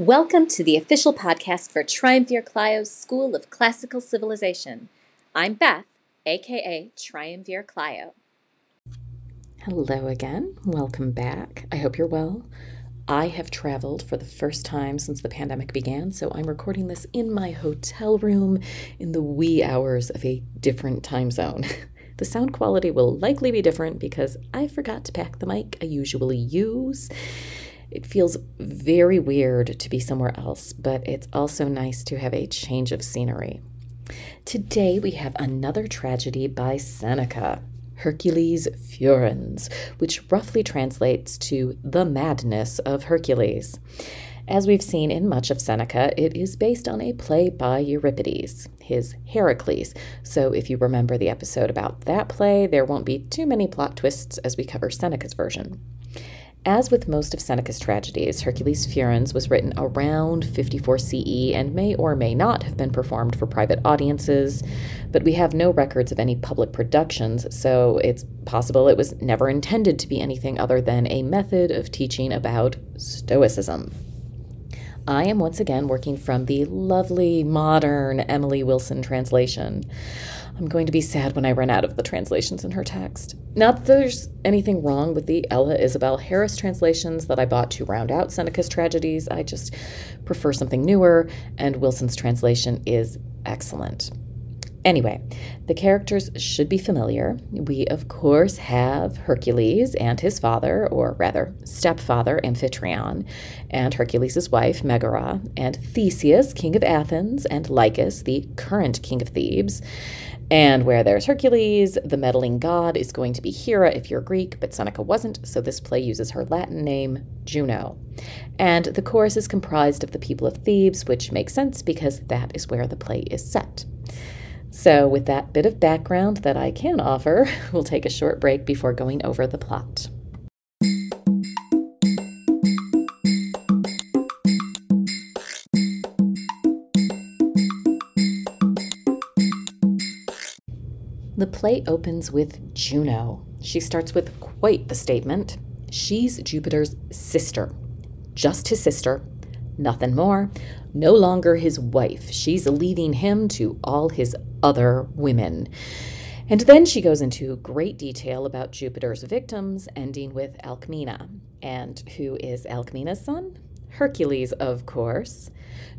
Welcome to the official podcast for Triumvir Clio's School of Classical Civilization. I'm Beth, aka Triumvir Clio. Hello again. Welcome back. I hope you're well. I have traveled for the first time since the pandemic began, so I'm recording this in my hotel room in the wee hours of a different time zone. The sound quality will likely be different because I forgot to pack the mic I usually use. It feels very weird to be somewhere else, but it's also nice to have a change of scenery. Today we have another tragedy by Seneca. Hercules Furens, which roughly translates to the madness of Hercules. As we've seen in much of Seneca, it is based on a play by Euripides, his Heracles. So if you remember the episode about that play, there won't be too many plot twists as we cover Seneca's version. As with most of Seneca's tragedies, Hercules Furens was written around 54 CE and may or may not have been performed for private audiences, but we have no records of any public productions, so it's possible it was never intended to be anything other than a method of teaching about Stoicism. I am once again working from the lovely, modern Emily Wilson translation. I'm going to be sad when I run out of the translations in her text. Not that there's anything wrong with the Ella Isabel Harris translations that I bought to round out Seneca's tragedies. I just prefer something newer, and Wilson's translation is excellent. Anyway, the characters should be familiar. We, of course, have Hercules and his father, or rather, stepfather Amphitryon, and Hercules' wife Megara, and Theseus, king of Athens, and Lycus, the current king of Thebes. And where there's Hercules, the meddling god is going to be Hera if you're Greek, but Seneca wasn't, so this play uses her Latin name, Juno. And the chorus is comprised of the people of Thebes, which makes sense because that is where the play is set. So, with that bit of background that I can offer, we'll take a short break before going over the plot. The play opens with Juno. She starts with quite the statement. She's Jupiter's sister, just his sister, nothing more. No longer his wife. She's leaving him to all his other women. And then she goes into great detail about Jupiter's victims, ending with Alcmena. And who is Alcmena's son? Hercules, of course.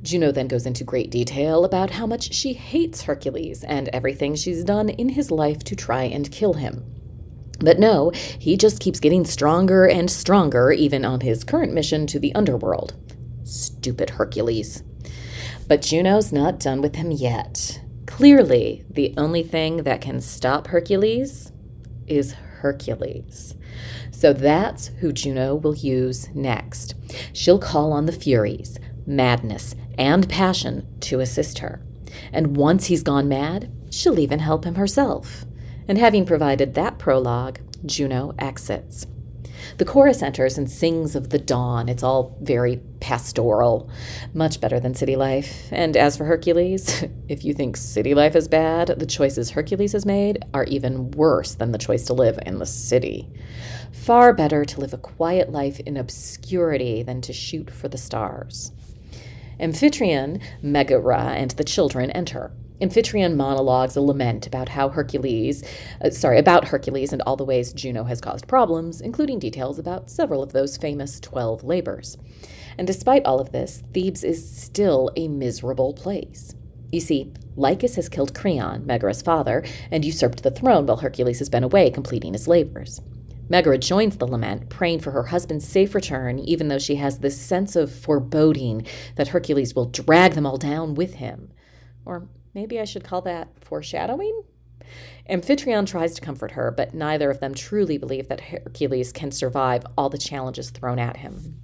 Juno then goes into great detail about how much she hates Hercules and everything she's done in his life to try and kill him. But no, he just keeps getting stronger and stronger, even on his current mission to the underworld. Stupid Hercules. But Juno's not done with him yet. Clearly, the only thing that can stop Hercules is Hercules. So that's who Juno will use next. She'll call on the Furies, Madness, and Passion to assist her. And once he's gone mad, she'll even help him herself. And having provided that prologue, Juno exits. The chorus enters and sings of the dawn. It's all very pastoral, much better than city life. And as for Hercules, if you think city life is bad, the choices Hercules has made are even worse than the choice to live in the city. Far better to live a quiet life in obscurity than to shoot for the stars. Amphitryon, Megara, and the children enter. Amphitryon monologues a lament about how Hercules, uh, sorry, about Hercules and all the ways Juno has caused problems, including details about several of those famous 12 labors. And despite all of this, Thebes is still a miserable place. You see, Lycus has killed Creon, Megara's father, and usurped the throne while Hercules has been away completing his labors. Megara joins the lament, praying for her husband's safe return, even though she has this sense of foreboding that Hercules will drag them all down with him. Or Maybe I should call that foreshadowing? Amphitryon tries to comfort her, but neither of them truly believe that Hercules can survive all the challenges thrown at him.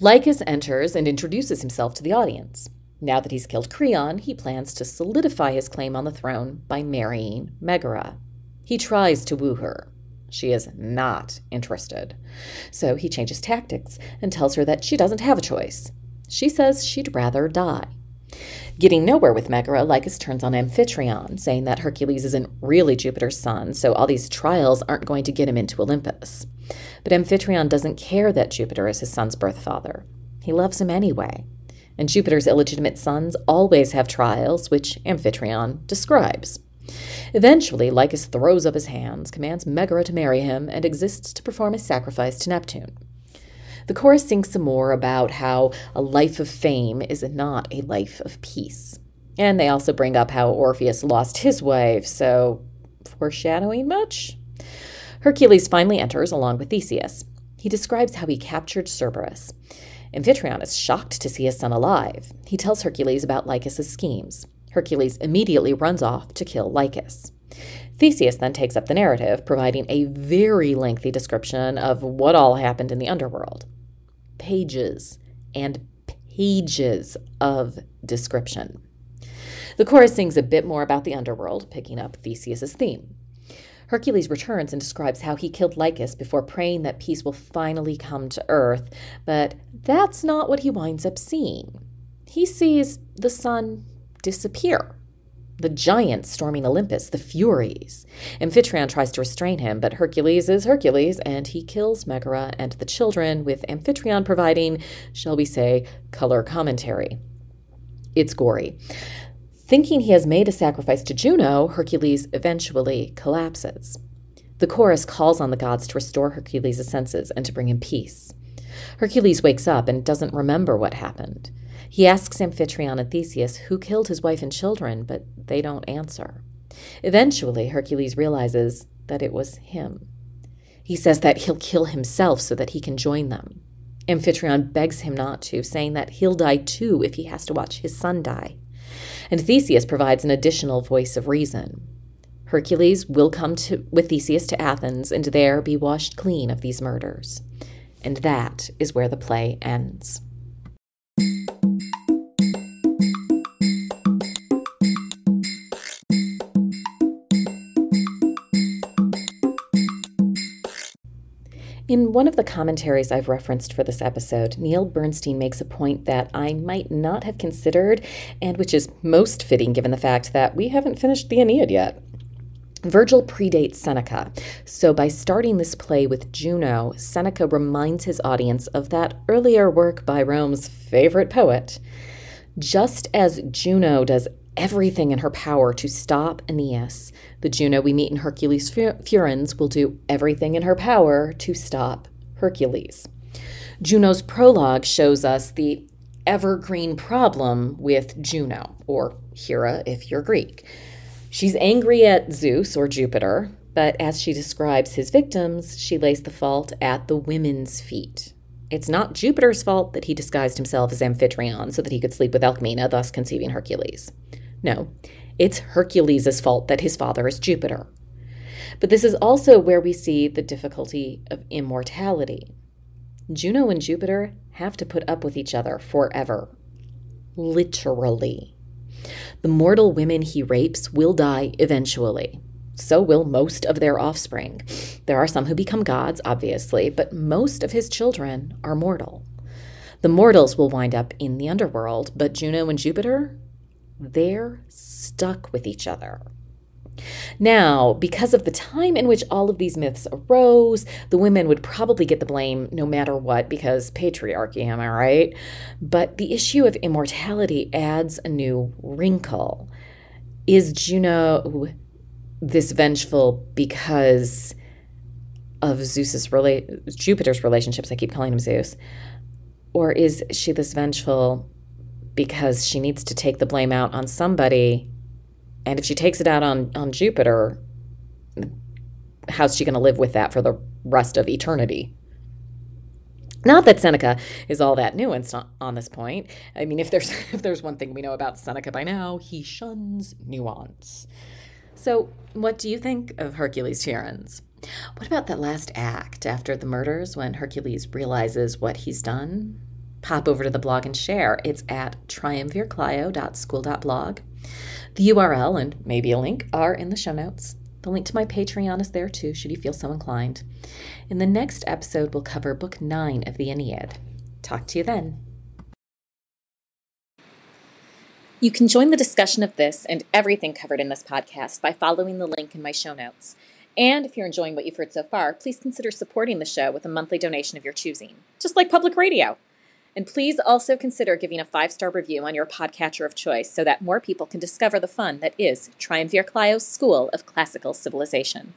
Lycus enters and introduces himself to the audience. Now that he's killed Creon, he plans to solidify his claim on the throne by marrying Megara. He tries to woo her. She is not interested. So he changes tactics and tells her that she doesn't have a choice. She says she'd rather die. Getting nowhere with Megara, Lycus turns on Amphitryon, saying that Hercules isn't really Jupiter's son, so all these trials aren't going to get him into Olympus. But Amphitryon doesn't care that Jupiter is his son's birth father. He loves him anyway. And Jupiter's illegitimate sons always have trials, which Amphitryon describes. Eventually, Lycus throws up his hands, commands Megara to marry him, and exists to perform a sacrifice to Neptune. The chorus sings some more about how a life of fame is not a life of peace. And they also bring up how Orpheus lost his wife, so foreshadowing much? Hercules finally enters along with Theseus. He describes how he captured Cerberus. Amphitryon is shocked to see his son alive. He tells Hercules about Lycus's schemes. Hercules immediately runs off to kill Lycus. Theseus then takes up the narrative, providing a very lengthy description of what all happened in the underworld. Pages and pages of description. The chorus sings a bit more about the underworld, picking up Theseus's theme. Hercules returns and describes how he killed Lycus before praying that peace will finally come to Earth, but that's not what he winds up seeing. He sees the sun disappear. The giants storming Olympus, the Furies. Amphitryon tries to restrain him, but Hercules is Hercules, and he kills Megara and the children, with Amphitryon providing, shall we say, color commentary. It's gory. Thinking he has made a sacrifice to Juno, Hercules eventually collapses. The chorus calls on the gods to restore Hercules' senses and to bring him peace. Hercules wakes up and doesn't remember what happened. He asks Amphitryon and Theseus who killed his wife and children, but they don't answer. Eventually, Hercules realizes that it was him. He says that he'll kill himself so that he can join them. Amphitryon begs him not to, saying that he'll die too if he has to watch his son die. And Theseus provides an additional voice of reason. Hercules will come to, with Theseus to Athens and there be washed clean of these murders. And that is where the play ends. In one of the commentaries I've referenced for this episode, Neil Bernstein makes a point that I might not have considered, and which is most fitting given the fact that we haven't finished the Aeneid yet. Virgil predates Seneca, so by starting this play with Juno, Seneca reminds his audience of that earlier work by Rome's favorite poet. Just as Juno does everything in her power to stop Aeneas. The Juno we meet in Hercules Furens will do everything in her power to stop Hercules. Juno's prologue shows us the evergreen problem with Juno, or Hera if you're Greek. She's angry at Zeus or Jupiter, but as she describes his victims, she lays the fault at the women's feet. It's not Jupiter's fault that he disguised himself as Amphitryon so that he could sleep with Alcmena, thus conceiving Hercules. No, it's Hercules' fault that his father is Jupiter. But this is also where we see the difficulty of immortality. Juno and Jupiter have to put up with each other forever. Literally. The mortal women he rapes will die eventually. So will most of their offspring. There are some who become gods, obviously, but most of his children are mortal. The mortals will wind up in the underworld, but Juno and Jupiter they're stuck with each other. Now, because of the time in which all of these myths arose, the women would probably get the blame no matter what because patriarchy, am I right? But the issue of immortality adds a new wrinkle. Is Juno this vengeful because of Zeus's rela- Jupiter's relationships? I keep calling him Zeus. Or is she this vengeful because she needs to take the blame out on somebody. And if she takes it out on, on Jupiter, how's she going to live with that for the rest of eternity? Not that Seneca is all that nuanced on, this point. I mean, if there's if there's one thing we know about Seneca by now, he shuns nuance. So, what do you think of Hercules Furens? What about that last act after the murders when Hercules realizes what he's done? Pop over to the blog and share. It's at triumvirclio.school.blog. The URL and maybe a link are in the show notes. The link to my Patreon is there too, should you feel so inclined. In the next episode, we'll cover Book 9 of the Aeneid. Talk to you then. You can join the discussion of this and everything covered in this podcast by following the link in my show notes. And if you're enjoying what you've heard so far, please consider supporting the show with a monthly donation of your choosing, just like public radio. And please also consider giving a five star review on your podcatcher of choice so that more people can discover the fun that is Triumvir Clio's School of Classical Civilization.